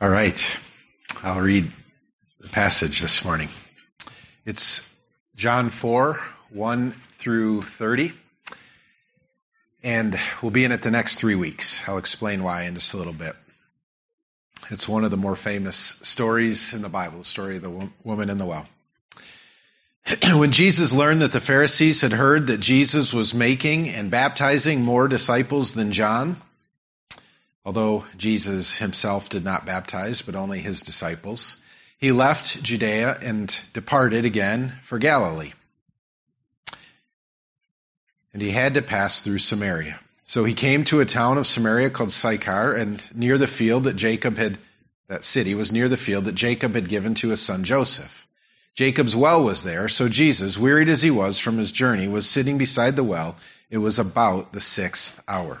All right. I'll read the passage this morning. It's John 4, 1 through 30. And we'll be in it the next three weeks. I'll explain why in just a little bit. It's one of the more famous stories in the Bible, the story of the woman in the well. when Jesus learned that the Pharisees had heard that Jesus was making and baptizing more disciples than John, although Jesus himself did not baptize, but only his disciples, he left Judea and departed again for Galilee. And he had to pass through Samaria. So he came to a town of Samaria called Sychar, and near the field that Jacob had, that city was near the field that Jacob had given to his son Joseph. Jacob's well was there, so Jesus, wearied as he was from his journey, was sitting beside the well. It was about the sixth hour.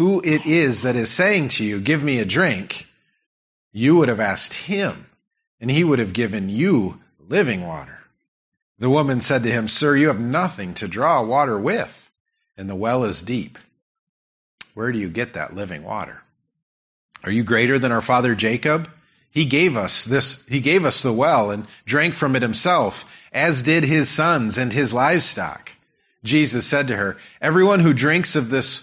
who it is that is saying to you, Give me a drink, you would have asked him, and he would have given you living water. The woman said to him, Sir, you have nothing to draw water with, and the well is deep. Where do you get that living water? Are you greater than our father Jacob? He gave us this, he gave us the well and drank from it himself, as did his sons and his livestock. Jesus said to her, Everyone who drinks of this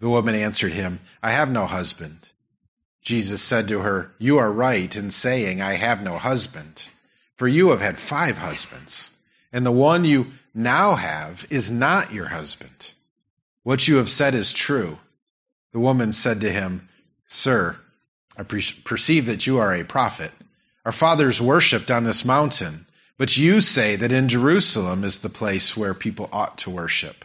The woman answered him, I have no husband. Jesus said to her, You are right in saying, I have no husband, for you have had five husbands, and the one you now have is not your husband. What you have said is true. The woman said to him, Sir, I perceive that you are a prophet. Our fathers worshipped on this mountain, but you say that in Jerusalem is the place where people ought to worship.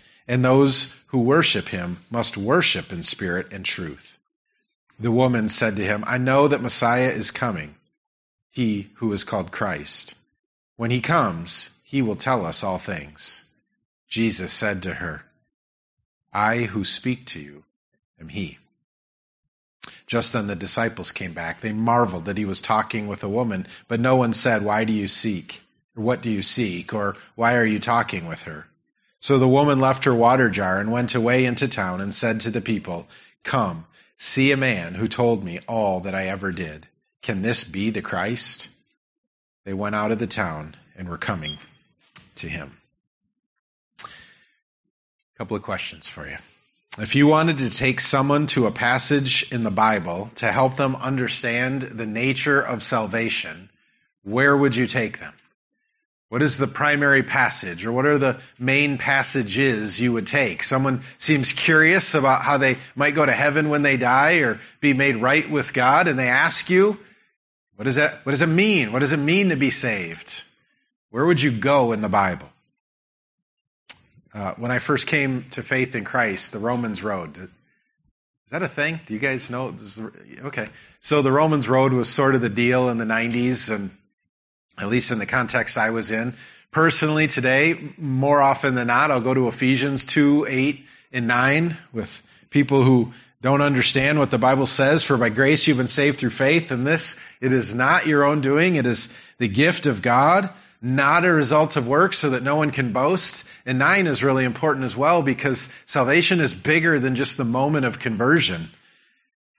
and those who worship him must worship in spirit and truth. The woman said to him, I know that Messiah is coming, he who is called Christ. When he comes, he will tell us all things. Jesus said to her, I who speak to you am he. Just then the disciples came back. They marveled that he was talking with a woman, but no one said, Why do you seek? Or what do you seek? Or why are you talking with her? So the woman left her water jar and went away into town and said to the people, Come, see a man who told me all that I ever did. Can this be the Christ? They went out of the town and were coming to him. A couple of questions for you. If you wanted to take someone to a passage in the Bible to help them understand the nature of salvation, where would you take them? What is the primary passage or what are the main passages you would take? Someone seems curious about how they might go to heaven when they die or be made right with God and they ask you, what does that, what does it mean? What does it mean to be saved? Where would you go in the Bible? Uh, when I first came to faith in Christ, the Romans Road. Is that a thing? Do you guys know? Okay. So the Romans Road was sort of the deal in the 90s, and at least in the context I was in. Personally, today, more often than not, I'll go to Ephesians 2, 8, and 9 with people who don't understand what the Bible says. For by grace you've been saved through faith, and this, it is not your own doing. It is the gift of God not a result of works so that no one can boast. And nine is really important as well because salvation is bigger than just the moment of conversion.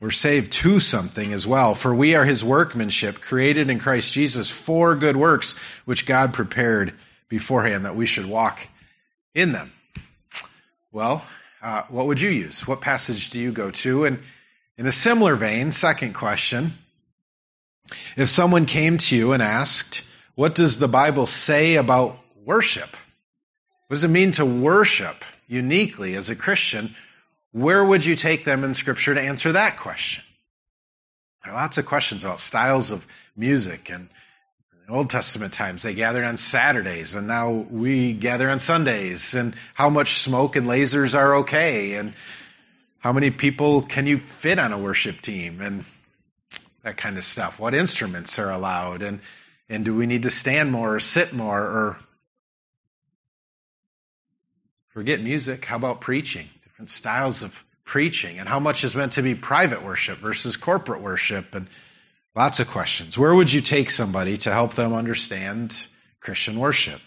We're saved to something as well. For we are his workmanship, created in Christ Jesus for good works, which God prepared beforehand that we should walk in them. Well, uh, what would you use? What passage do you go to? And in a similar vein, second question if someone came to you and asked, What does the Bible say about worship? What does it mean to worship uniquely as a Christian? Where would you take them in Scripture to answer that question? There are lots of questions about styles of music and Old Testament times they gathered on Saturdays and now we gather on Sundays and how much smoke and lasers are okay and how many people can you fit on a worship team and that kind of stuff. What instruments are allowed and and do we need to stand more or sit more or forget music? How about preaching? Different styles of preaching and how much is meant to be private worship versus corporate worship and lots of questions. Where would you take somebody to help them understand Christian worship?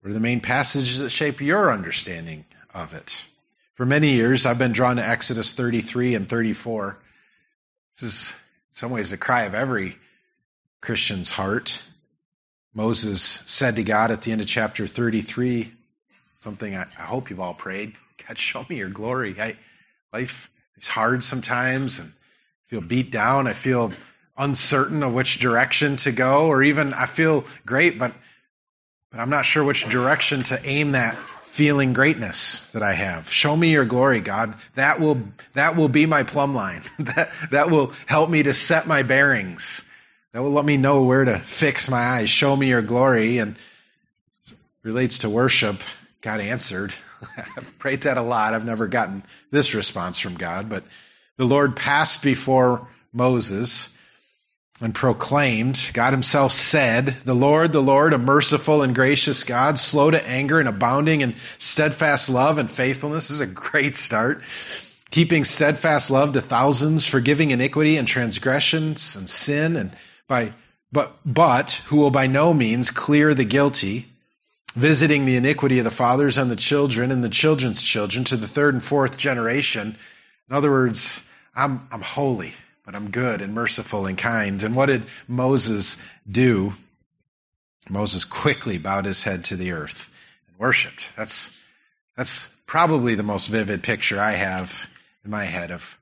What are the main passages that shape your understanding of it? For many years, I've been drawn to Exodus 33 and 34. This is, in some ways, the cry of every Christian's heart. Moses said to God at the end of chapter 33, something I, I hope you've all prayed. God, show me your glory. I, life is hard sometimes and I feel beat down. I feel uncertain of which direction to go, or even I feel great, but but I'm not sure which direction to aim that feeling greatness that I have. Show me your glory, God. That will that will be my plumb line. that that will help me to set my bearings. That will let me know where to fix my eyes. Show me your glory and relates to worship. God answered. I've prayed that a lot. I've never gotten this response from God, but the Lord passed before Moses and proclaimed, God himself said, The Lord, the Lord, a merciful and gracious God, slow to anger and abounding in steadfast love and faithfulness. This is a great start. Keeping steadfast love to thousands, forgiving iniquity and transgressions and sin, and by but but who will by no means clear the guilty, visiting the iniquity of the fathers on the children and the children's children to the third and fourth generation. In other words, I'm, I'm holy, but I'm good and merciful and kind. And what did Moses do? Moses quickly bowed his head to the earth and worshiped. That's, that's probably the most vivid picture I have in my head of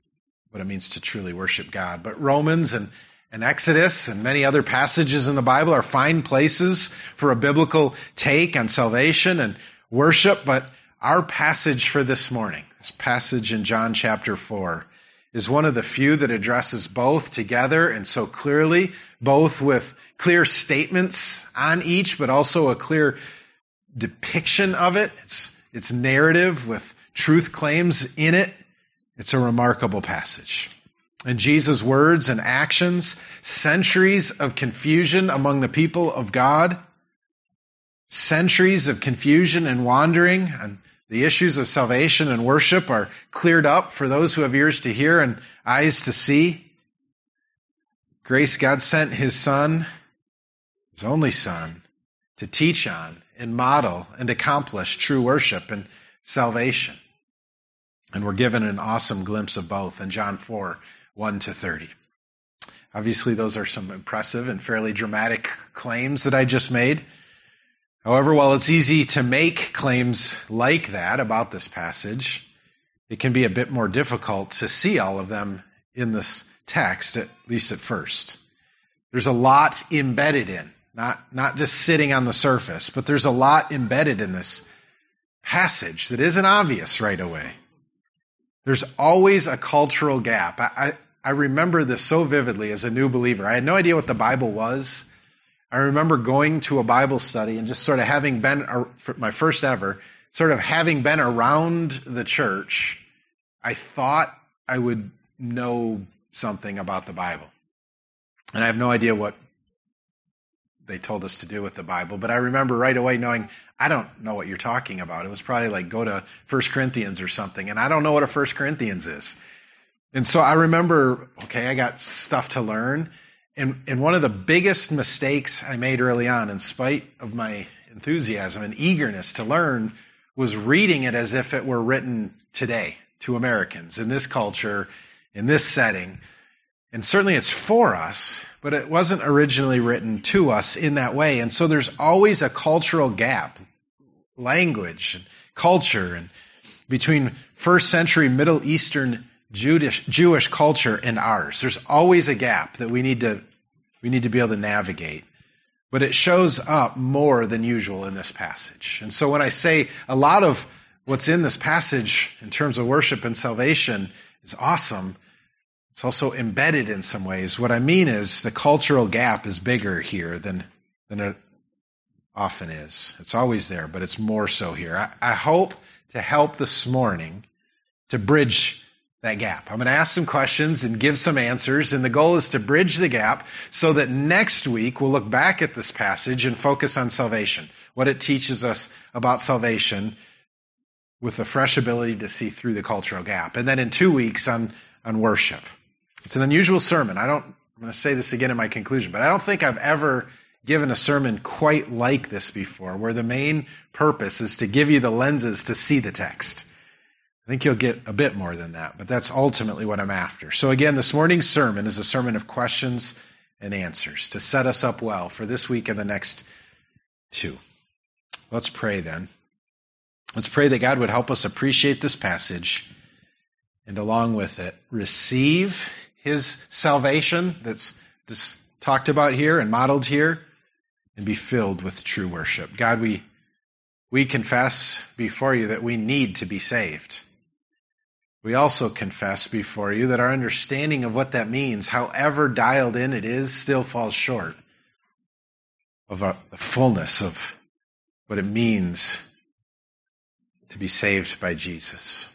what it means to truly worship God. But Romans and and Exodus and many other passages in the Bible are fine places for a biblical take on salvation and worship, but our passage for this morning, this passage in John chapter 4, is one of the few that addresses both together and so clearly, both with clear statements on each, but also a clear depiction of it. It's, it's narrative with truth claims in it. It's a remarkable passage and Jesus' words and actions, centuries of confusion among the people of God, centuries of confusion and wandering, and the issues of salvation and worship are cleared up for those who have ears to hear and eyes to see. Grace, God sent His Son, His only Son, to teach on and model and accomplish true worship and salvation. And we're given an awesome glimpse of both in John 4 1 to 30. Obviously, those are some impressive and fairly dramatic claims that I just made. However, while it's easy to make claims like that about this passage, it can be a bit more difficult to see all of them in this text, at least at first. There's a lot embedded in, not, not just sitting on the surface, but there's a lot embedded in this passage that isn't obvious right away. There's always a cultural gap. I, I remember this so vividly as a new believer. I had no idea what the Bible was. I remember going to a Bible study and just sort of having been, my first ever, sort of having been around the church, I thought I would know something about the Bible. And I have no idea what they told us to do with the Bible, but I remember right away knowing, I don't know what you're talking about. It was probably like go to First Corinthians or something, and I don't know what a First Corinthians is. And so I remember, okay, I got stuff to learn. And, and one of the biggest mistakes I made early on, in spite of my enthusiasm and eagerness to learn, was reading it as if it were written today to Americans in this culture, in this setting. And certainly it's for us, but it wasn't originally written to us in that way. And so there's always a cultural gap, language and culture and between first century Middle Eastern Jewish, Jewish culture and ours. There's always a gap that we need to, we need to be able to navigate. But it shows up more than usual in this passage. And so when I say a lot of what's in this passage in terms of worship and salvation is awesome, it's also embedded in some ways. What I mean is the cultural gap is bigger here than, than it often is. It's always there, but it's more so here. I, I hope to help this morning to bridge that gap. I'm going to ask some questions and give some answers, and the goal is to bridge the gap so that next week we'll look back at this passage and focus on salvation, what it teaches us about salvation with a fresh ability to see through the cultural gap. And then in two weeks on, on worship. It's an unusual sermon. I don't, I'm going to say this again in my conclusion, but I don't think I've ever given a sermon quite like this before, where the main purpose is to give you the lenses to see the text. I think you'll get a bit more than that, but that's ultimately what I'm after. So again, this morning's sermon is a sermon of questions and answers to set us up well for this week and the next two. Let's pray then. Let's pray that God would help us appreciate this passage and along with it, receive his salvation that's talked about here and modeled here and be filled with true worship. God, we, we confess before you that we need to be saved. We also confess before you that our understanding of what that means, however dialed in it is, still falls short of the fullness of what it means to be saved by Jesus.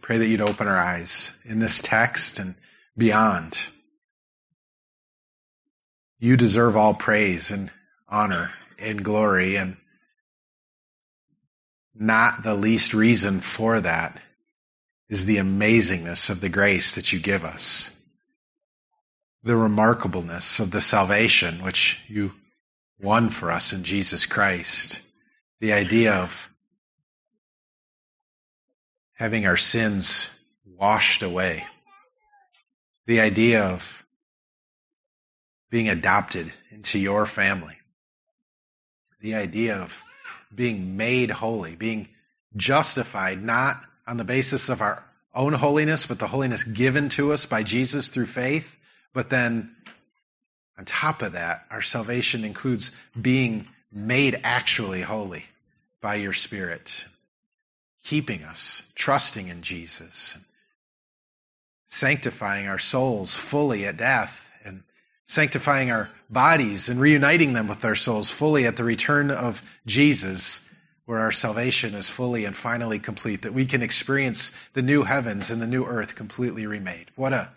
Pray that you'd open our eyes in this text and beyond. You deserve all praise and honor and glory and not the least reason for that is the amazingness of the grace that you give us. The remarkableness of the salvation which you won for us in Jesus Christ. The idea of having our sins washed away. The idea of being adopted into your family. The idea of being made holy, being justified not on the basis of our own holiness, but the holiness given to us by Jesus through faith. But then, on top of that, our salvation includes being made actually holy by your Spirit, keeping us, trusting in Jesus, sanctifying our souls fully at death, and sanctifying our bodies and reuniting them with our souls fully at the return of Jesus where our salvation is fully and finally complete, that we can experience the new heavens and the new earth completely remade. What a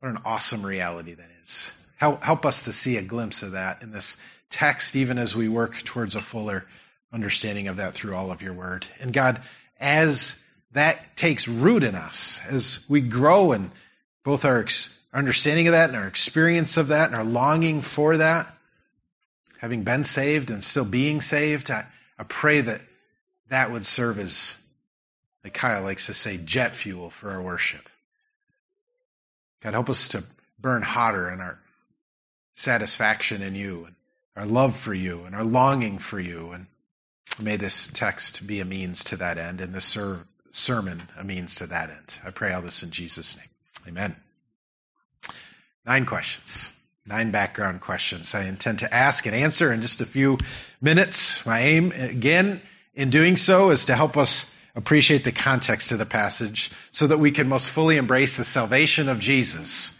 what an awesome reality that is. Help, help us to see a glimpse of that in this text, even as we work towards a fuller understanding of that through all of your word. And God, as that takes root in us, as we grow in both our understanding of that and our experience of that and our longing for that, having been saved and still being saved, I, I pray that that would serve as, like Kyle likes to say, jet fuel for our worship. God, help us to burn hotter in our satisfaction in you and our love for you and our longing for you. And may this text be a means to that end and this ser- sermon a means to that end. I pray all this in Jesus' name. Amen. Nine questions nine background questions I intend to ask and answer in just a few minutes. My aim, again, in doing so is to help us appreciate the context of the passage so that we can most fully embrace the salvation of Jesus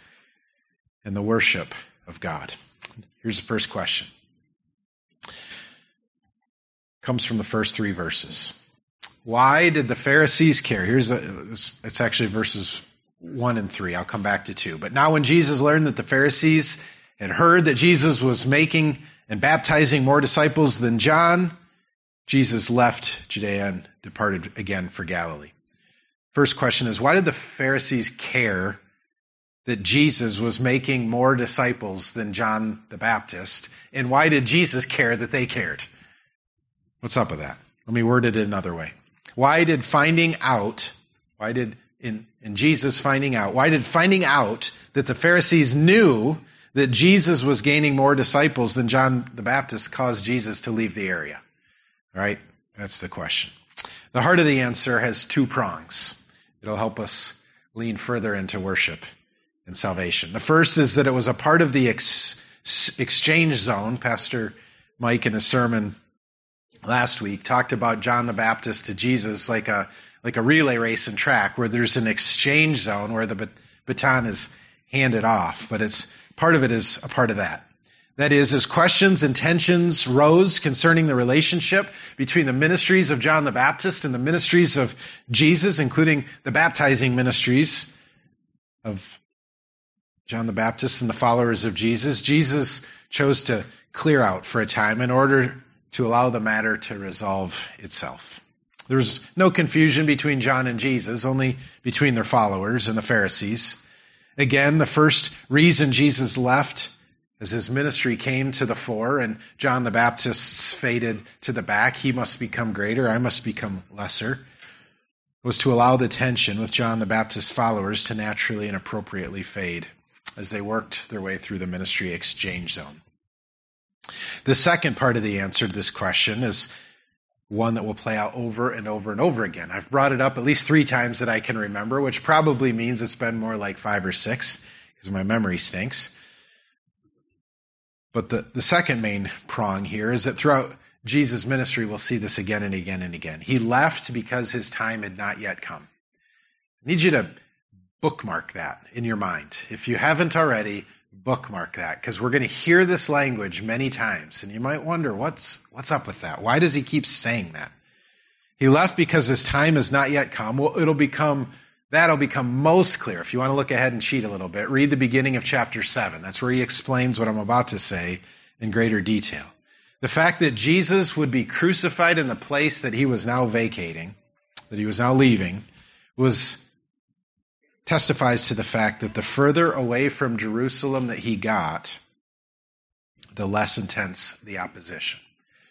and the worship of God. Here's the first question. Comes from the first three verses. Why did the Pharisees care? Here's a, it's actually verses 1 and 3. I'll come back to 2. But now when Jesus learned that the Pharisees and heard that Jesus was making and baptizing more disciples than John, Jesus left Judea and departed again for Galilee. First question is why did the Pharisees care that Jesus was making more disciples than John the Baptist? And why did Jesus care that they cared? What's up with that? Let me word it another way. Why did finding out, why did, in, in Jesus finding out, why did finding out that the Pharisees knew that Jesus was gaining more disciples than John the Baptist caused Jesus to leave the area? Right? That's the question. The heart of the answer has two prongs. It'll help us lean further into worship and salvation. The first is that it was a part of the ex- exchange zone. Pastor Mike in his sermon last week talked about John the Baptist to Jesus like a like a relay race and track where there's an exchange zone where the baton is handed off, but it's part of it is a part of that. That is, as questions and tensions rose concerning the relationship between the ministries of John the Baptist and the ministries of Jesus, including the baptizing ministries of John the Baptist and the followers of Jesus, Jesus chose to clear out for a time in order to allow the matter to resolve itself. There was no confusion between John and Jesus, only between their followers and the Pharisees. Again, the first reason Jesus left as his ministry came to the fore and John the Baptist's faded to the back, he must become greater, I must become lesser, was to allow the tension with John the Baptist's followers to naturally and appropriately fade as they worked their way through the ministry exchange zone. The second part of the answer to this question is one that will play out over and over and over again. I've brought it up at least three times that I can remember, which probably means it's been more like five or six because my memory stinks. But the, the second main prong here is that throughout Jesus' ministry, we'll see this again and again and again. He left because his time had not yet come. I need you to bookmark that in your mind. If you haven't already, bookmark that because we're going to hear this language many times and you might wonder what's what's up with that why does he keep saying that he left because his time has not yet come well it'll become That'll become most clear. If you want to look ahead and cheat a little bit, read the beginning of chapter 7. That's where he explains what I'm about to say in greater detail. The fact that Jesus would be crucified in the place that he was now vacating, that he was now leaving, was testifies to the fact that the further away from Jerusalem that he got, the less intense the opposition.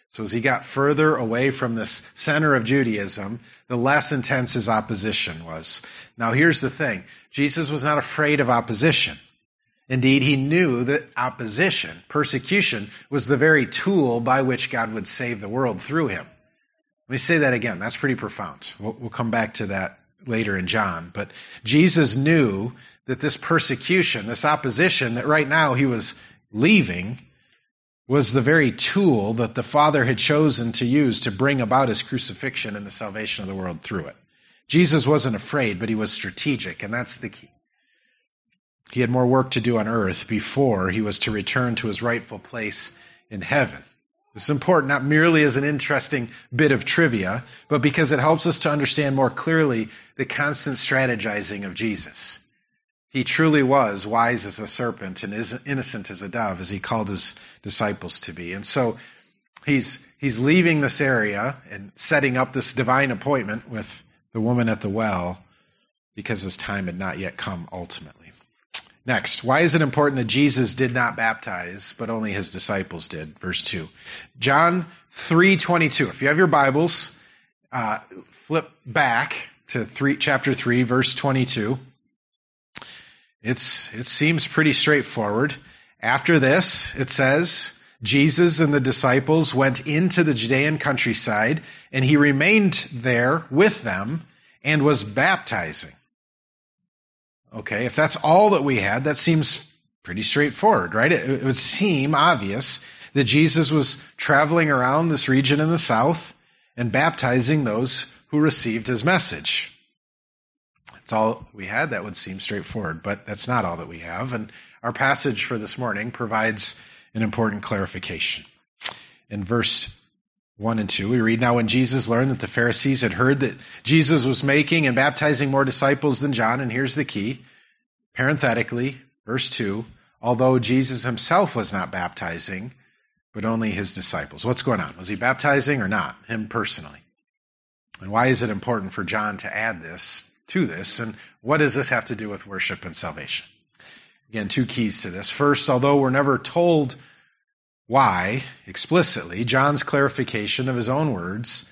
So as he got further away from this center of Judaism, the less intense his opposition was. Now here's the thing. Jesus was not afraid of opposition. Indeed, he knew that opposition, persecution, was the very tool by which God would save the world through him. Let me say that again. That's pretty profound. We'll, we'll come back to that later in John. But Jesus knew that this persecution, this opposition that right now he was leaving, was the very tool that the Father had chosen to use to bring about his crucifixion and the salvation of the world through it. Jesus wasn't afraid, but he was strategic, and that's the key. He had more work to do on earth before he was to return to his rightful place in heaven. This is important not merely as an interesting bit of trivia, but because it helps us to understand more clearly the constant strategizing of Jesus. He truly was wise as a serpent and innocent as a dove, as he called his disciples to be. And so he's, he's leaving this area and setting up this divine appointment with the woman at the well because his time had not yet come ultimately. Next, why is it important that Jesus did not baptize, but only his disciples did? Verse 2. John 3.22. If you have your Bibles, uh, flip back to three, chapter 3, verse 22. It's, it seems pretty straightforward. After this, it says, Jesus and the disciples went into the Judean countryside, and he remained there with them and was baptizing. Okay, if that's all that we had, that seems pretty straightforward, right? It, it would seem obvious that Jesus was traveling around this region in the south and baptizing those who received his message that's all we had, that would seem straightforward, but that's not all that we have. And our passage for this morning provides an important clarification. In verse 1 and 2, we read Now, when Jesus learned that the Pharisees had heard that Jesus was making and baptizing more disciples than John, and here's the key parenthetically, verse 2, although Jesus himself was not baptizing, but only his disciples. What's going on? Was he baptizing or not? Him personally. And why is it important for John to add this to this, and what does this have to do with worship and salvation? Again, two keys to this. First, although we're never told why explicitly, John's clarification of his own words,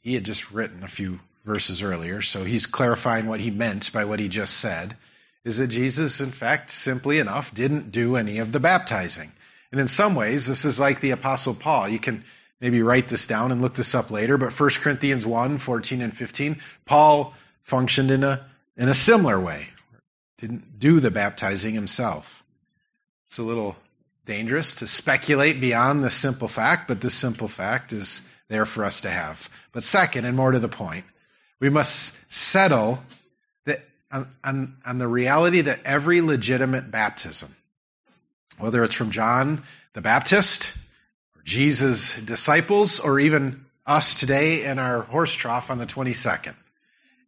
he had just written a few verses earlier, so he's clarifying what he meant by what he just said, is that Jesus, in fact, simply enough, didn't do any of the baptizing. And in some ways, this is like the Apostle Paul. You can maybe write this down and look this up later, but 1 Corinthians 1 14 and 15, Paul functioned in a, in a similar way, didn't do the baptizing himself. It's a little dangerous to speculate beyond the simple fact, but this simple fact is there for us to have. But second, and more to the point, we must settle that on, on, on the reality that every legitimate baptism, whether it's from John the Baptist, or Jesus' disciples, or even us today in our horse trough on the 22nd,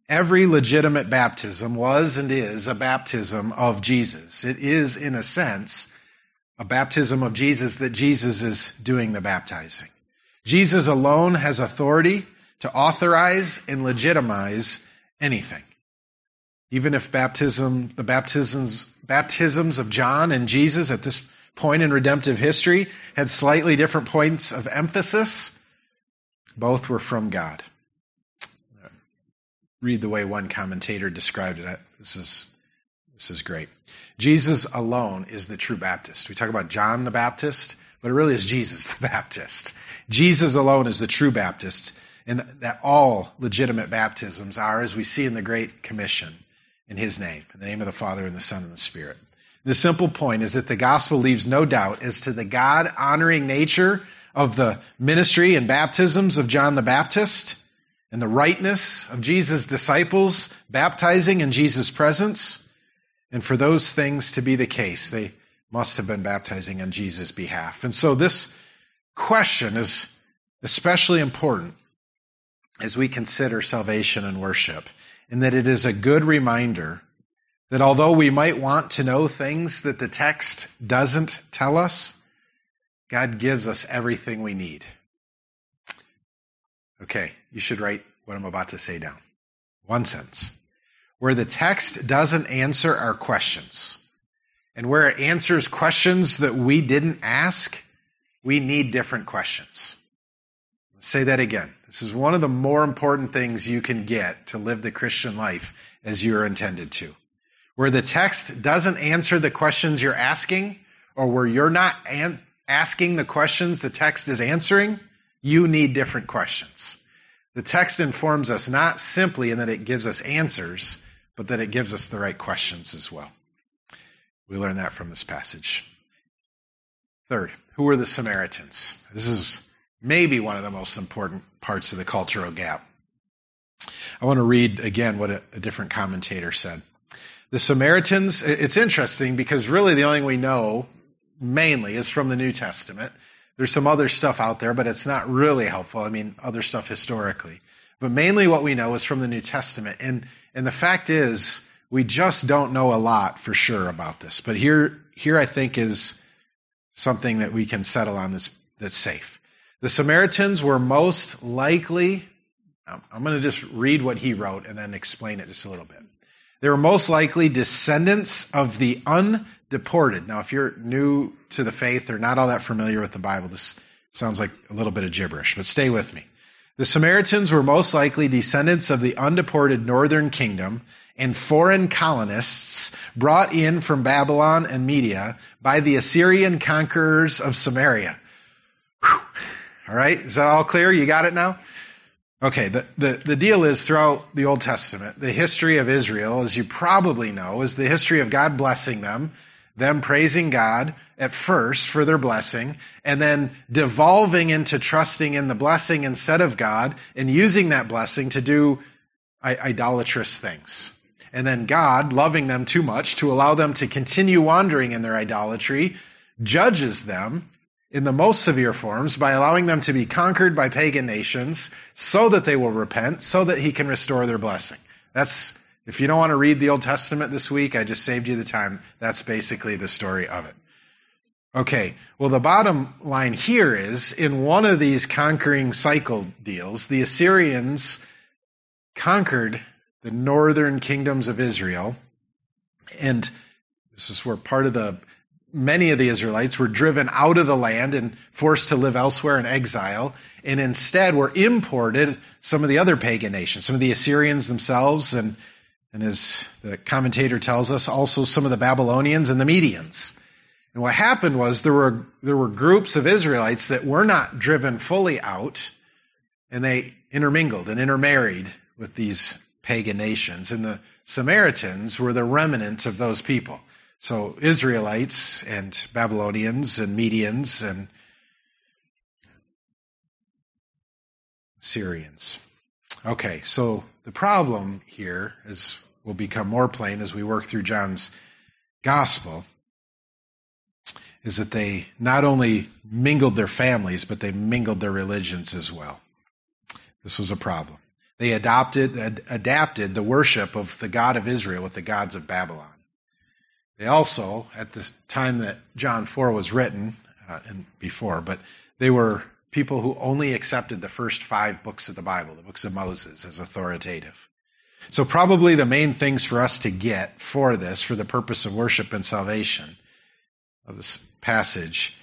every legitimate baptism was and is a baptism of Jesus. It is, in a sense, a baptism of Jesus that Jesus is doing the baptizing. Jesus alone has authority to authorize and legitimize anything. Even if baptism, the baptisms, baptisms of John and Jesus at this point in redemptive history had slightly different points of emphasis, both were from God. Read the way one commentator described it. This is, this is great. Jesus alone is the true Baptist. We talk about John the Baptist, but it really is Jesus the Baptist. Jesus alone is the true Baptist, and that all legitimate baptisms are, as we see in the Great Commission, in His name, in the name of the Father, and the Son, and the Spirit. The simple point is that the gospel leaves no doubt as to the God honoring nature of the ministry and baptisms of John the Baptist and the rightness of Jesus' disciples baptizing in Jesus' presence. And for those things to be the case, they must have been baptizing on Jesus' behalf. And so this question is especially important as we consider salvation and worship, in that it is a good reminder that although we might want to know things that the text doesn't tell us, God gives us everything we need. Okay, you should write what I'm about to say down. One sentence. Where the text doesn't answer our questions, and where it answers questions that we didn't ask, we need different questions. Let's say that again. This is one of the more important things you can get to live the Christian life as you're intended to. Where the text doesn't answer the questions you're asking, or where you're not an- asking the questions the text is answering, you need different questions. The text informs us not simply in that it gives us answers, but that it gives us the right questions as well. We learn that from this passage. Third, who were the Samaritans? This is maybe one of the most important parts of the cultural gap. I want to read again what a, a different commentator said. The Samaritans, it's interesting because really the only thing we know mainly is from the New Testament. There's some other stuff out there, but it's not really helpful. I mean, other stuff historically. But mainly what we know is from the New Testament. And, and the fact is, we just don't know a lot for sure about this. But here, here I think is something that we can settle on that's, that's safe. The Samaritans were most likely, um, I'm going to just read what he wrote and then explain it just a little bit. They were most likely descendants of the undeported. Now, if you're new to the faith or not all that familiar with the Bible, this sounds like a little bit of gibberish, but stay with me. The Samaritans were most likely descendants of the undeported northern kingdom and foreign colonists brought in from Babylon and Media by the Assyrian conquerors of Samaria. Whew. All right, is that all clear? You got it now? Okay, the, the, the deal is throughout the Old Testament, the history of Israel, as you probably know, is the history of God blessing them, them praising God at first for their blessing, and then devolving into trusting in the blessing instead of God, and using that blessing to do idolatrous things. And then God, loving them too much to allow them to continue wandering in their idolatry, judges them in the most severe forms by allowing them to be conquered by pagan nations so that they will repent, so that he can restore their blessing. That's, if you don't want to read the Old Testament this week, I just saved you the time. That's basically the story of it. Okay, well, the bottom line here is in one of these conquering cycle deals, the Assyrians conquered the northern kingdoms of Israel and This is where part of the many of the Israelites were driven out of the land and forced to live elsewhere in exile, and instead were imported some of the other pagan nations, some of the Assyrians themselves, and, and as the commentator tells us, also some of the Babylonians and the Medians. And what happened was there were, there were groups of Israelites that were not driven fully out, and they intermingled and intermarried with these pagan nations. And the Samaritans were the remnant of those people. So Israelites and Babylonians and Medians and Syrians. Okay, so the problem here is will become more plain as we work through John's gospel is that they not only mingled their families, but they mingled their religions as well. This was a problem. They adopted, ad, adapted the worship of the God of Israel with the gods of Babylon. They also, at the time that John 4 was written, uh, and before, but they were people who only accepted the first five books of the Bible, the books of Moses, as authoritative. So, probably the main things for us to get for this, for the purpose of worship and salvation of this passage,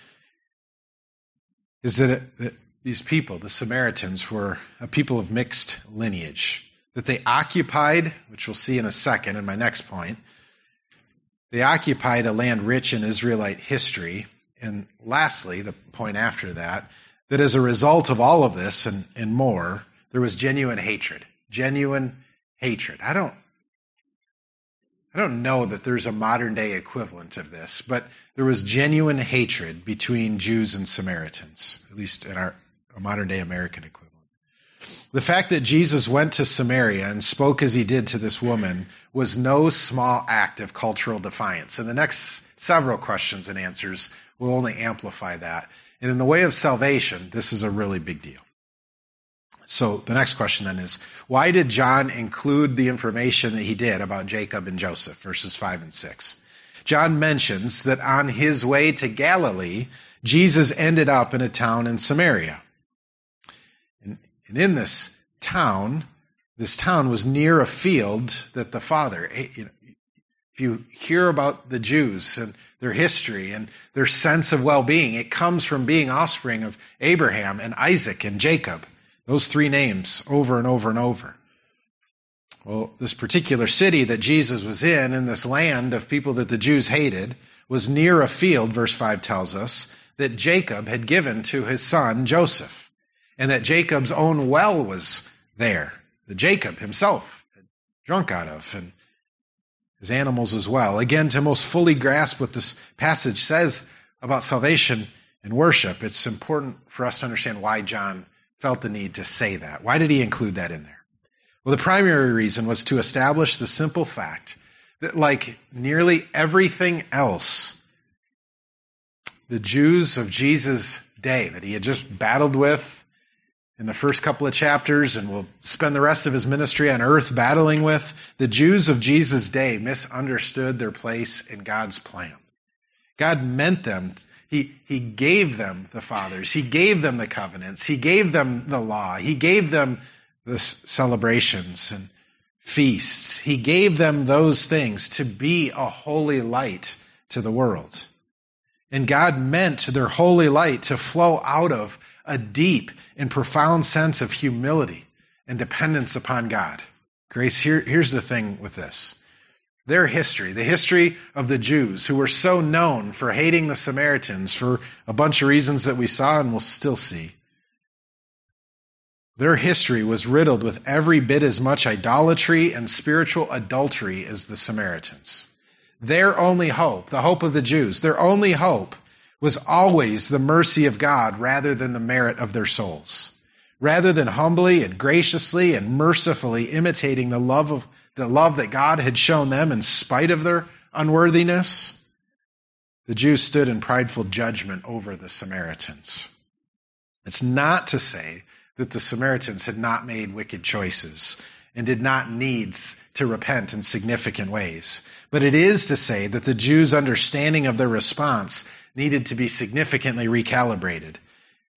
is that, it, that these people, the Samaritans, were a people of mixed lineage. That they occupied, which we'll see in a second in my next point, they occupied a land rich in Israelite history. And lastly, the point after that, that as a result of all of this and, and more, there was genuine hatred. Genuine hatred. I don't I don't know that there's a modern day equivalent of this, but there was genuine hatred between Jews and Samaritans, at least in our modern day American equivalent. The fact that Jesus went to Samaria and spoke as he did to this woman was no small act of cultural defiance. And the next several questions and answers will only amplify that. And in the way of salvation, this is a really big deal. So the next question then is why did John include the information that he did about Jacob and Joseph, verses 5 and 6? John mentions that on his way to Galilee, Jesus ended up in a town in Samaria. And in this town, this town was near a field that the father, eh, if you hear about the Jews and their history and their sense of well-being, it comes from being offspring of Abraham and Isaac and Jacob. Those three names over and over and over. Well, this particular city that Jesus was in, in this land of people that the Jews hated, was near a field, verse 5 tells us, that Jacob had given to his son Joseph and that Jacob's own well was there, that Jacob himself had drunk out of, and his animals as well. Again, to most fully grasp what this passage says about salvation and worship, it's important for us to understand why John felt the need to say that. Why did he include that in there? Well, the primary reason was to establish the simple fact that, like nearly everything else, the Jews of Jesus' day that he had just battled with in the first couple of chapters and will spend the rest of his ministry on earth battling with, the Jews of Jesus' day misunderstood their place in God's plan. God meant them, he, he gave them the fathers, He gave them the covenants, He gave them the law, He gave them the celebrations and feasts. He gave them those things to be a holy light to the world. And God meant their holy light to flow out of a deep and profound sense of humility and dependence upon God. Grace, here, here's the thing with this. Their history, the history of the Jews who were so known for hating the Samaritans for a bunch of reasons that we saw and will still see. Their history was riddled with every bit as much idolatry and spiritual adultery as the Samaritans. Their only hope, the hope of the Jews, their only hope was always the mercy of God rather than the merit of their souls. Rather than humbly and graciously and mercifully imitating the love of the love that God had shown them in spite of their unworthiness, the Jews stood in prideful judgment over the Samaritans. It's not to say that the Samaritans had not made wicked choices and did not need to repent in significant ways. But it is to say that the Jews' understanding of their response needed to be significantly recalibrated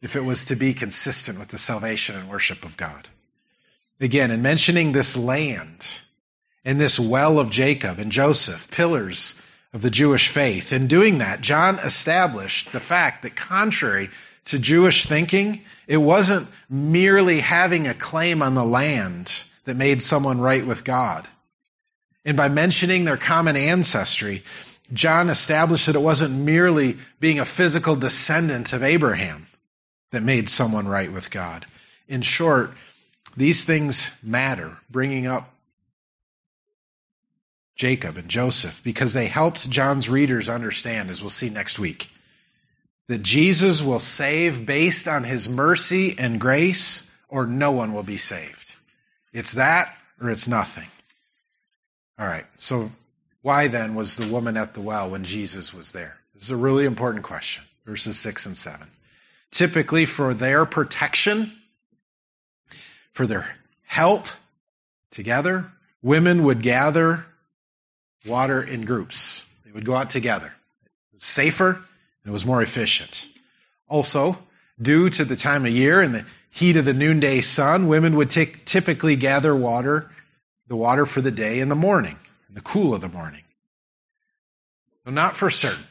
if it was to be consistent with the salvation and worship of God. Again, in mentioning this land and this well of Jacob and Joseph, pillars of the Jewish faith. In doing that, John established the fact that contrary to Jewish thinking, it wasn't merely having a claim on the land that made someone right with God. And by mentioning their common ancestry, John established that it wasn't merely being a physical descendant of Abraham that made someone right with God. In short, these things matter, bringing up Jacob and Joseph, because they helped John's readers understand, as we'll see next week, that Jesus will save based on his mercy and grace, or no one will be saved. It's that or it's nothing. All right, so why then was the woman at the well when Jesus was there? This is a really important question, verses 6 and 7. Typically, for their protection, for their help together, women would gather water in groups. They would go out together. It was safer and it was more efficient. Also, due to the time of year and the heat of the noonday sun, women would take, typically gather water, the water for the day in the morning, in the cool of the morning. But not for certain.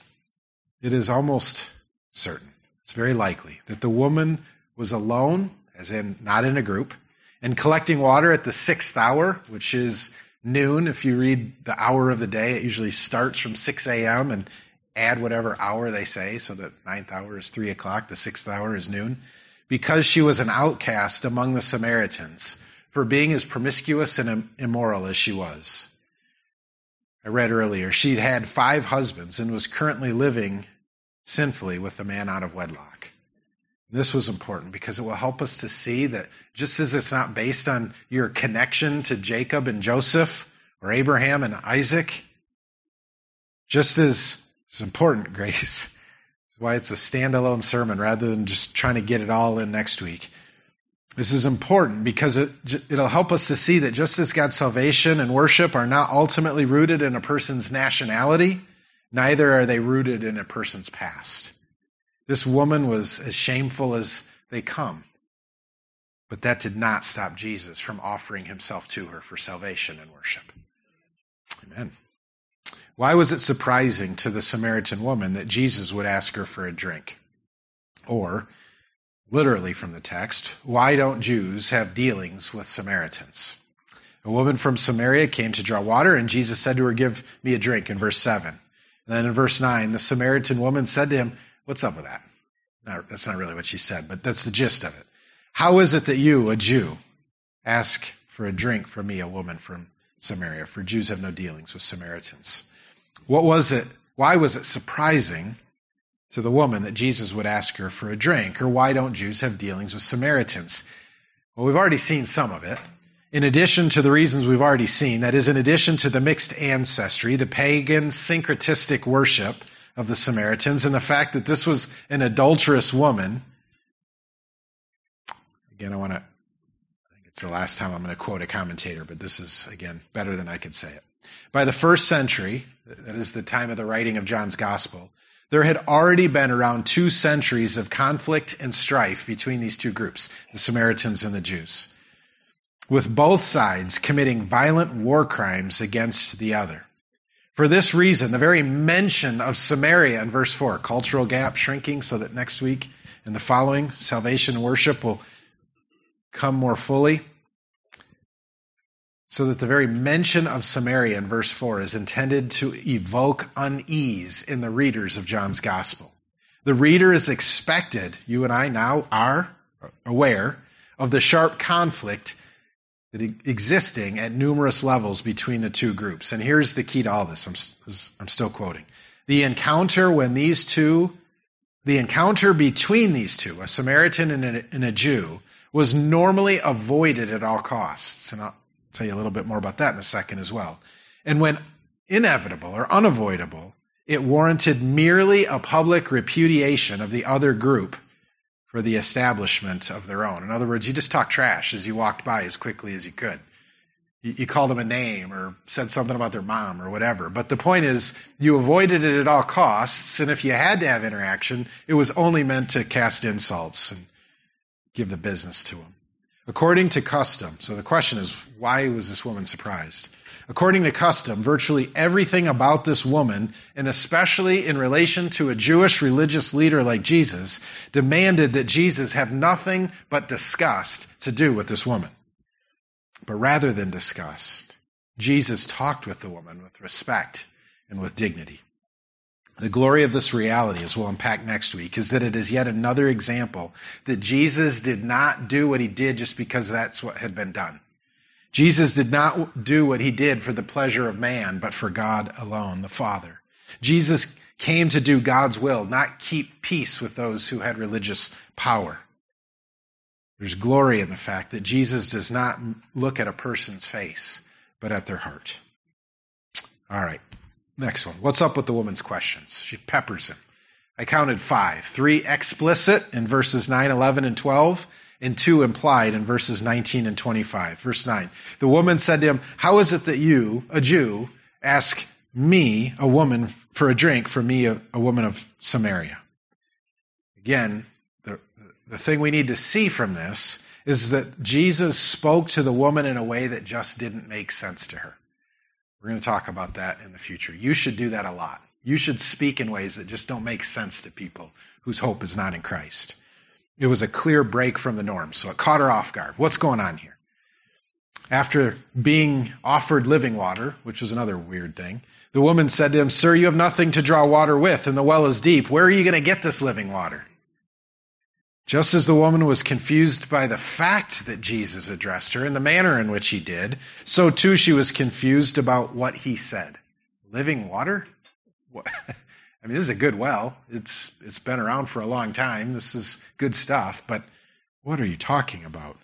It is almost certain. It's very likely that the woman was alone, as in not in a group, and collecting water at the sixth hour, which is noon. If you read the hour of the day, it usually starts from 6 a.m. and add whatever hour they say. So the ninth hour is 3 o'clock, the sixth hour is noon. Because she was an outcast among the Samaritans for being as promiscuous and immoral as she was. I read earlier, she'd had five husbands and was currently living sinfully with a man out of wedlock. This was important because it will help us to see that just as it's not based on your connection to Jacob and Joseph or Abraham and Isaac, just as it's important, Grace. That's why it's a standalone sermon rather than just trying to get it all in next week. This is important because it, it'll help us to see that just as God's salvation and worship are not ultimately rooted in a person's nationality, neither are they rooted in a person's past. This woman was as shameful as they come. But that did not stop Jesus from offering himself to her for salvation and worship. Amen. Why was it surprising to the Samaritan woman that Jesus would ask her for a drink? Or, literally from the text, why don't Jews have dealings with Samaritans? A woman from Samaria came to draw water, and Jesus said to her, Give me a drink, in verse 7. And then in verse 9, the Samaritan woman said to him, What's up with that? No, that's not really what she said, but that's the gist of it. How is it that you, a Jew, ask for a drink from me, a woman from Samaria? For Jews have no dealings with Samaritans. What was it? Why was it surprising to the woman that Jesus would ask her for a drink? Or why don't Jews have dealings with Samaritans? Well, we've already seen some of it. In addition to the reasons we've already seen, that is, in addition to the mixed ancestry, the pagan syncretistic worship of the Samaritans and the fact that this was an adulterous woman. Again, I want to, I think it's the last time I'm going to quote a commentator, but this is, again, better than I could say it. By the first century, that is the time of the writing of John's Gospel, there had already been around two centuries of conflict and strife between these two groups, the Samaritans and the Jews, with both sides committing violent war crimes against the other. For this reason, the very mention of Samaria in verse 4, cultural gap shrinking so that next week and the following, salvation worship will come more fully. So that the very mention of Samaria in verse 4 is intended to evoke unease in the readers of John's gospel. The reader is expected, you and I now are aware, of the sharp conflict existing at numerous levels between the two groups. And here's the key to all this. I'm, I'm still quoting. The encounter when these two, the encounter between these two, a Samaritan and a, and a Jew, was normally avoided at all costs. And I'll tell you a little bit more about that in a second as well. And when inevitable or unavoidable, it warranted merely a public repudiation of the other group for the establishment of their own. In other words, you just talked trash as you walked by as quickly as you could. You, you called them a name or said something about their mom or whatever. But the point is, you avoided it at all costs, and if you had to have interaction, it was only meant to cast insults and give the business to them. According to custom, so the question is, why was this woman surprised? According to custom, virtually everything about this woman, and especially in relation to a Jewish religious leader like Jesus, demanded that Jesus have nothing but disgust to do with this woman. But rather than disgust, Jesus talked with the woman with respect and with dignity. The glory of this reality, as we'll unpack next week, is that it is yet another example that Jesus did not do what he did just because that's what had been done. Jesus did not do what he did for the pleasure of man, but for God alone, the Father. Jesus came to do God's will, not keep peace with those who had religious power. There's glory in the fact that Jesus does not look at a person's face, but at their heart. All right, next one. What's up with the woman's questions? She peppers him. I counted five. Three explicit in verses 9, 11, and 12, and two implied in verses 19 and 25. Verse 9. The woman said to him, How is it that you, a Jew, ask me, a woman, for a drink, for me, a, a woman of Samaria? Again, the, the thing we need to see from this is that Jesus spoke to the woman in a way that just didn't make sense to her. We're going to talk about that in the future. You should do that a lot. You should speak in ways that just don't make sense to people whose hope is not in Christ. It was a clear break from the norm, so it caught her off guard. What's going on here? After being offered living water, which was another weird thing, the woman said to him, Sir, you have nothing to draw water with, and the well is deep. Where are you going to get this living water? Just as the woman was confused by the fact that Jesus addressed her and the manner in which he did, so too she was confused about what he said. Living water? What? I mean, this is a good well. It's it's been around for a long time. This is good stuff, but what are you talking about?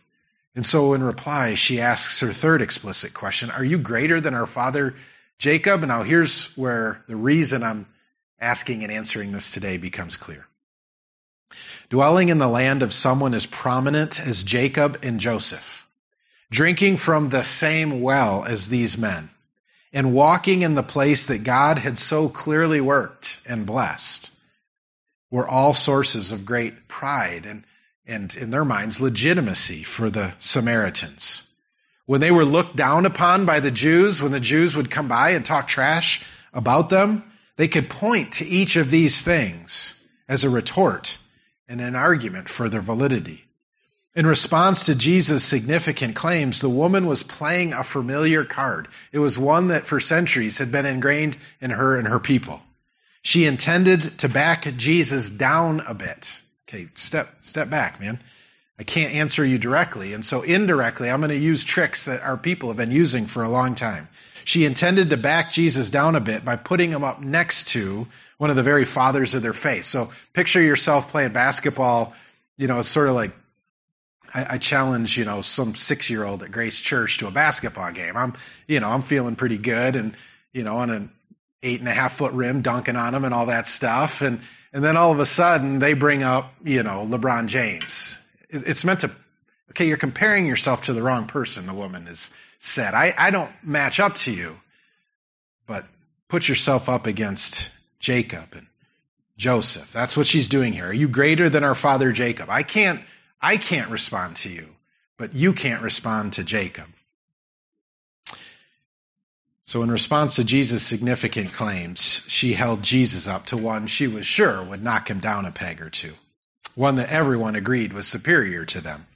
And so in reply, she asks her third explicit question, are you greater than our father Jacob? And Now here's where the reason I'm asking and answering this today becomes clear. Dwelling in the land of someone as prominent as Jacob and Joseph, drinking from the same well as these men, and walking in the place that God had so clearly worked and blessed were all sources of great pride and, and in their minds, legitimacy for the Samaritans. When they were looked down upon by the Jews, when the Jews would come by and talk trash about them, they could point to each of these things as a retort and an argument for their validity. In response to Jesus' significant claims, the woman was playing a familiar card. It was one that for centuries had been ingrained in her and her people. She intended to back Jesus down a bit. Okay, step, step back, man. I can't answer you directly. And so indirectly, I'm going to use tricks that our people have been using for a long time. She intended to back Jesus down a bit by putting him up next to one of the very fathers of their faith. So picture yourself playing basketball, you know, sort of like I, I challenge, you know, some six year old at Grace Church to a basketball game. I'm, you know, I'm feeling pretty good and, you know, on an eight and a half foot rim, dunking on them and all that stuff. And, and then all of a sudden they bring up, you know, LeBron James. It, it's meant to, okay, you're comparing yourself to the wrong person, the woman has said. I, I don't match up to you, but put yourself up against Jacob and Joseph. That's what she's doing here. Are you greater than our father Jacob? I can't I can't respond to you, but you can't respond to Jacob. So, in response to Jesus' significant claims, she held Jesus up to one she was sure would knock him down a peg or two, one that everyone agreed was superior to them.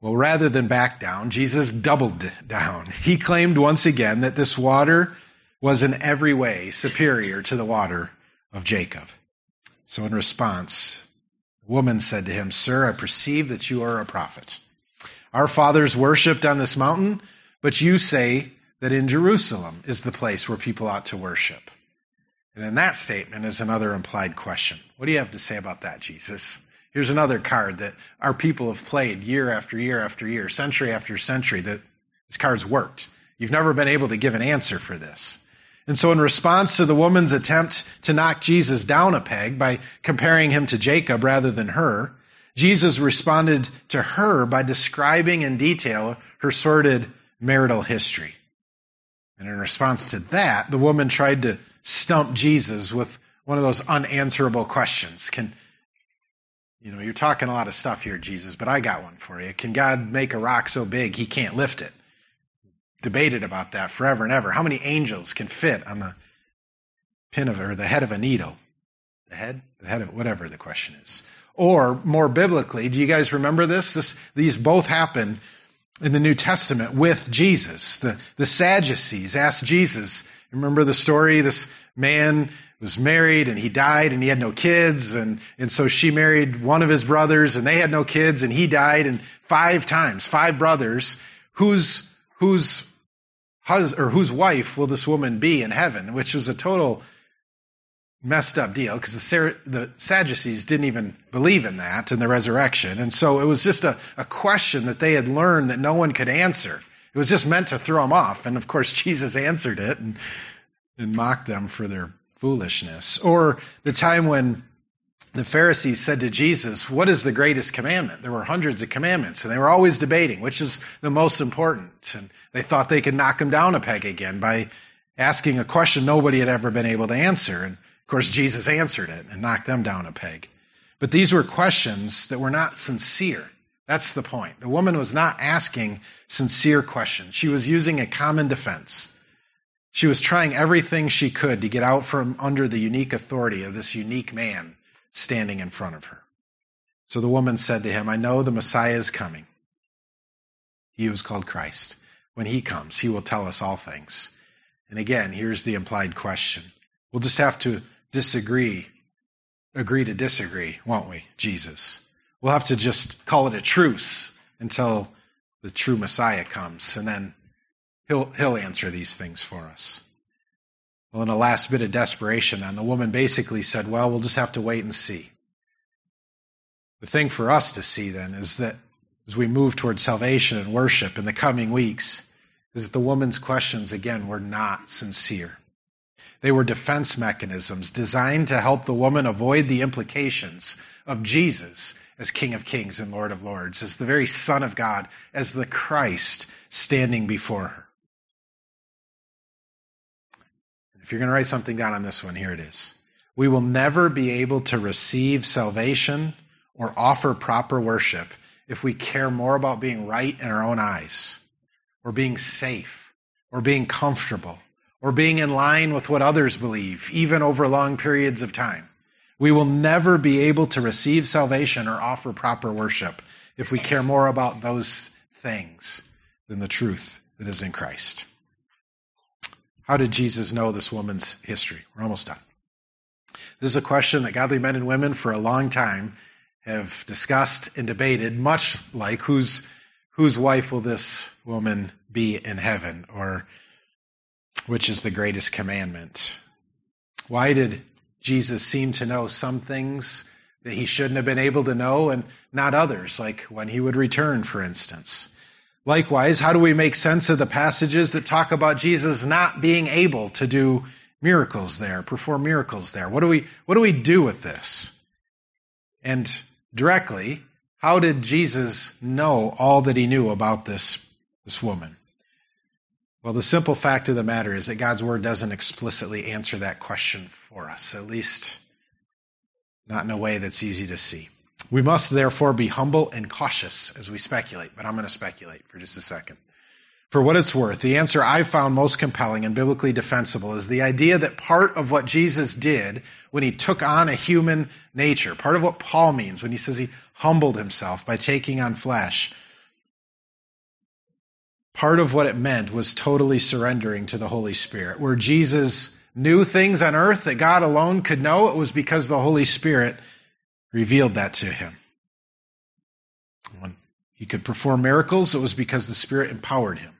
Well, rather than back down, Jesus doubled down. He claimed once again that this water was in every way superior to the water of Jacob. So, in response, woman said to him, Sir, I perceive that you are a prophet. Our fathers worshipped on this mountain, but you say that in Jerusalem is the place where people ought to worship. And in that statement is another implied question. What do you have to say about that, Jesus? Here's another card that our people have played year after year after year, century after century, that this card's worked. You've never been able to give an answer for this. And so, in response to the woman's attempt to knock Jesus down a peg by comparing him to Jacob rather than her, Jesus responded to her by describing in detail her sordid marital history. And in response to that, the woman tried to stump Jesus with one of those unanswerable questions. Can, you know, you're talking a lot of stuff here, Jesus, but I got one for you. Can God make a rock so big he can't lift it? Debated about that forever and ever. How many angels can fit on the pin of or the head of a needle? The head, the head of whatever the question is. Or more biblically, do you guys remember this? this these both happen in the New Testament with Jesus. The, the Sadducees asked Jesus, remember the story? This man was married and he died and he had no kids and, and so she married one of his brothers and they had no kids and he died and five times, five brothers, whose, whose hus, or whose wife will this woman be in heaven? Which was a total messed up deal because the, the Sadducees didn't even believe in that and the resurrection. And so it was just a, a question that they had learned that no one could answer. It was just meant to throw them off. And of course, Jesus answered it and, and mocked them for their foolishness. Or the time when the Pharisees said to Jesus, What is the greatest commandment? There were hundreds of commandments, and they were always debating which is the most important. And they thought they could knock him down a peg again by asking a question nobody had ever been able to answer. And of course, Jesus answered it and knocked them down a peg. But these were questions that were not sincere. That's the point. The woman was not asking sincere questions. She was using a common defense. She was trying everything she could to get out from under the unique authority of this unique man standing in front of her. So the woman said to him, I know the Messiah is coming. He was called Christ. When he comes, he will tell us all things. And again, here's the implied question. We'll just have to disagree, agree to disagree, won't we, Jesus? We'll have to just call it a truce until the true Messiah comes, and then he'll, he'll answer these things for us. Well, in a last bit of desperation, then, the woman basically said, Well, we'll just have to wait and see. The thing for us to see then is that as we move towards salvation and worship in the coming weeks, is that the woman's questions, again, were not sincere. They were defense mechanisms designed to help the woman avoid the implications of Jesus as King of Kings and Lord of Lords, as the very Son of God, as the Christ standing before her. If you're going to write something down on this one, here it is. We will never be able to receive salvation or offer proper worship if we care more about being right in our own eyes, or being safe, or being comfortable, or being in line with what others believe, even over long periods of time. We will never be able to receive salvation or offer proper worship if we care more about those things than the truth that is in Christ. How did Jesus know this woman's history? We're almost done. This is a question that godly men and women for a long time have discussed and debated, much like whose, whose wife will this woman be in heaven, or which is the greatest commandment. Why did Jesus seem to know some things that he shouldn't have been able to know and not others, like when he would return, for instance? Likewise, how do we make sense of the passages that talk about Jesus not being able to do miracles there, perform miracles there? What do we, what do we do with this? And directly, how did Jesus know all that he knew about this, this woman? Well, the simple fact of the matter is that God's Word doesn't explicitly answer that question for us, at least not in a way that's easy to see. We must therefore be humble and cautious as we speculate, but I'm going to speculate for just a second. For what it's worth, the answer I found most compelling and biblically defensible is the idea that part of what Jesus did when he took on a human nature, part of what Paul means when he says he humbled himself by taking on flesh, part of what it meant was totally surrendering to the Holy Spirit. Where Jesus knew things on earth that God alone could know, it was because the Holy Spirit revealed that to him. When he could perform miracles, it was because the Spirit empowered him.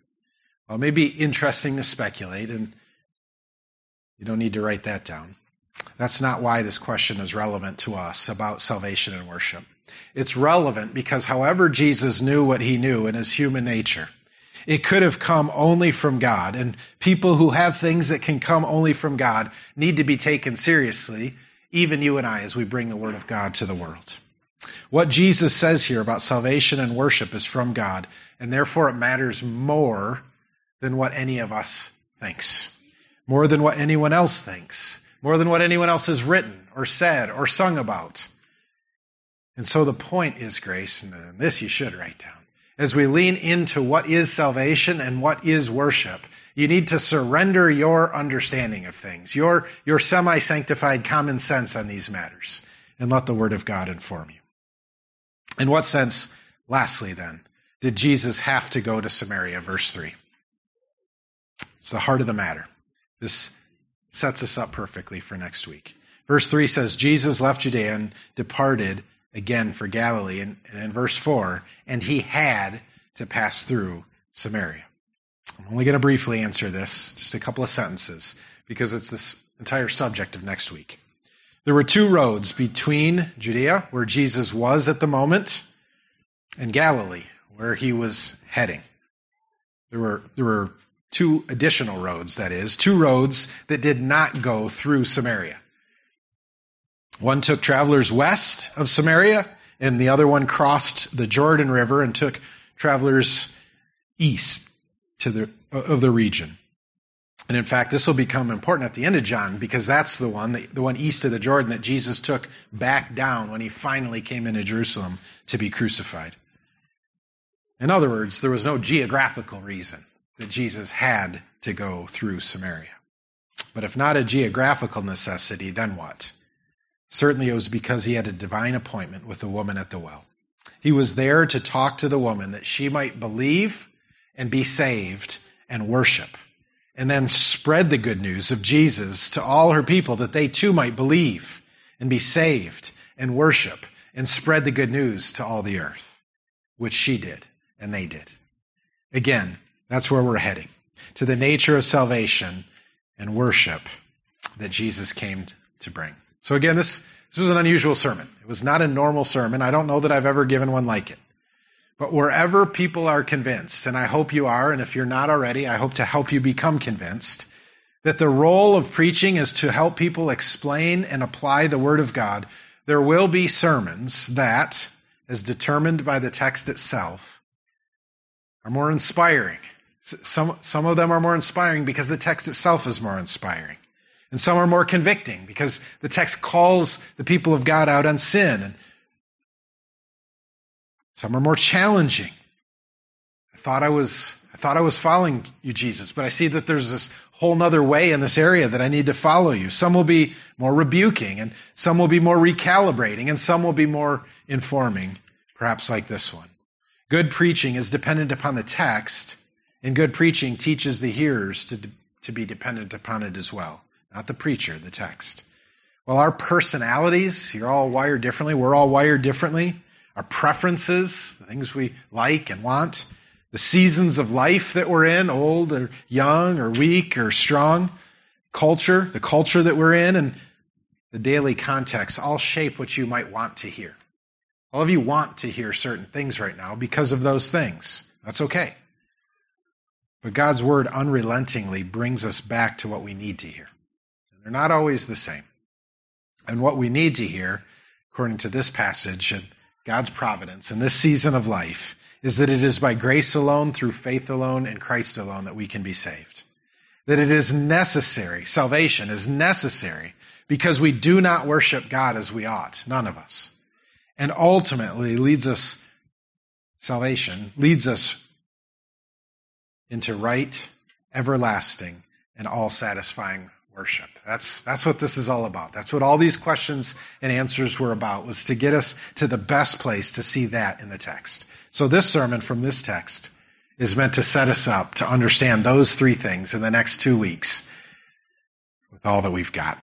Well, it may be interesting to speculate, and you don't need to write that down. That's not why this question is relevant to us about salvation and worship. It's relevant because however Jesus knew what he knew in his human nature, it could have come only from God. And people who have things that can come only from God need to be taken seriously, even you and I, as we bring the Word of God to the world. What Jesus says here about salvation and worship is from God, and therefore it matters more than what any of us thinks, more than what anyone else thinks, more than what anyone else has written or said or sung about. And so the point is, Grace, and this you should write down as we lean into what is salvation and what is worship, you need to surrender your understanding of things, your, your semi-sanctified common sense on these matters, and let the Word of God inform you. In what sense, lastly then, did Jesus have to go to Samaria? Verse 3. It's the heart of the matter. This sets us up perfectly for next week. Verse 3 says, Jesus left Judea and departed again for Galilee. And, and in verse 4, and he had to pass through Samaria. I'm only going to briefly answer this, just a couple of sentences, because it's this entire subject of next week. There were two roads between Judea, where Jesus was at the moment, and Galilee, where he was heading. There were, there were two additional roads, that is, two roads that did not go through Samaria. One took travelers west of Samaria, and the other one crossed the Jordan River and took travelers east to the, of the region. And in fact, this will become important at the end of John because that's the one, the, the one east of the Jordan that Jesus took back down when he finally came into Jerusalem to be crucified. In other words, there was no geographical reason that Jesus had to go through Samaria. But if not a geographical necessity, then what? Certainly it was because he had a divine appointment with the woman at the well. He was there to talk to the woman that she might believe and be saved and worship. And then spread the good news of Jesus to all her people that they too might believe and be saved and worship and spread the good news to all the earth, which she did and they did. Again, that's where we're heading to the nature of salvation and worship that Jesus came to bring. So again, this, this was an unusual sermon. It was not a normal sermon. I don't know that I've ever given one like it. But wherever people are convinced, and I hope you are, and if you're not already, I hope to help you become convinced, that the role of preaching is to help people explain and apply the Word of God, there will be sermons that, as determined by the text itself, are more inspiring. Some, some of them are more inspiring because the text itself is more inspiring. And some are more convicting because the text calls the people of God out on sin. And some are more challenging. I thought I was, I thought I was following you, Jesus, but I see that there's this whole nother way in this area that I need to follow you. Some will be more rebuking and some will be more recalibrating and some will be more informing, perhaps like this one. Good preaching is dependent upon the text and good preaching teaches the hearers to, to be dependent upon it as well not the preacher, the text. Well, our personalities, you're all wired differently. We're all wired differently. Our preferences, the things we like and want, the seasons of life that we're in, old or young or weak or strong, culture, the culture that we're in, and the daily context all shape what you might want to hear. All of you want to hear certain things right now because of those things. That's okay. But God's word unrelentingly brings us back to what we need to hear. They're not always the same. And what we need to hear, according to this passage and God's providence in this season of life, is that it is by grace alone, through faith alone, in Christ alone that we can be saved. That it is necessary, salvation is necessary, because we do not worship God as we ought, none of us. And ultimately leads us, salvation leads us into right, everlasting, and all satisfying worship. That's, that's what this is all about. That's what all these questions and answers were about, was to get us to the best place to see that in the text. So this sermon from this text is meant to set us up to understand those three things in the next two weeks with all that we've got.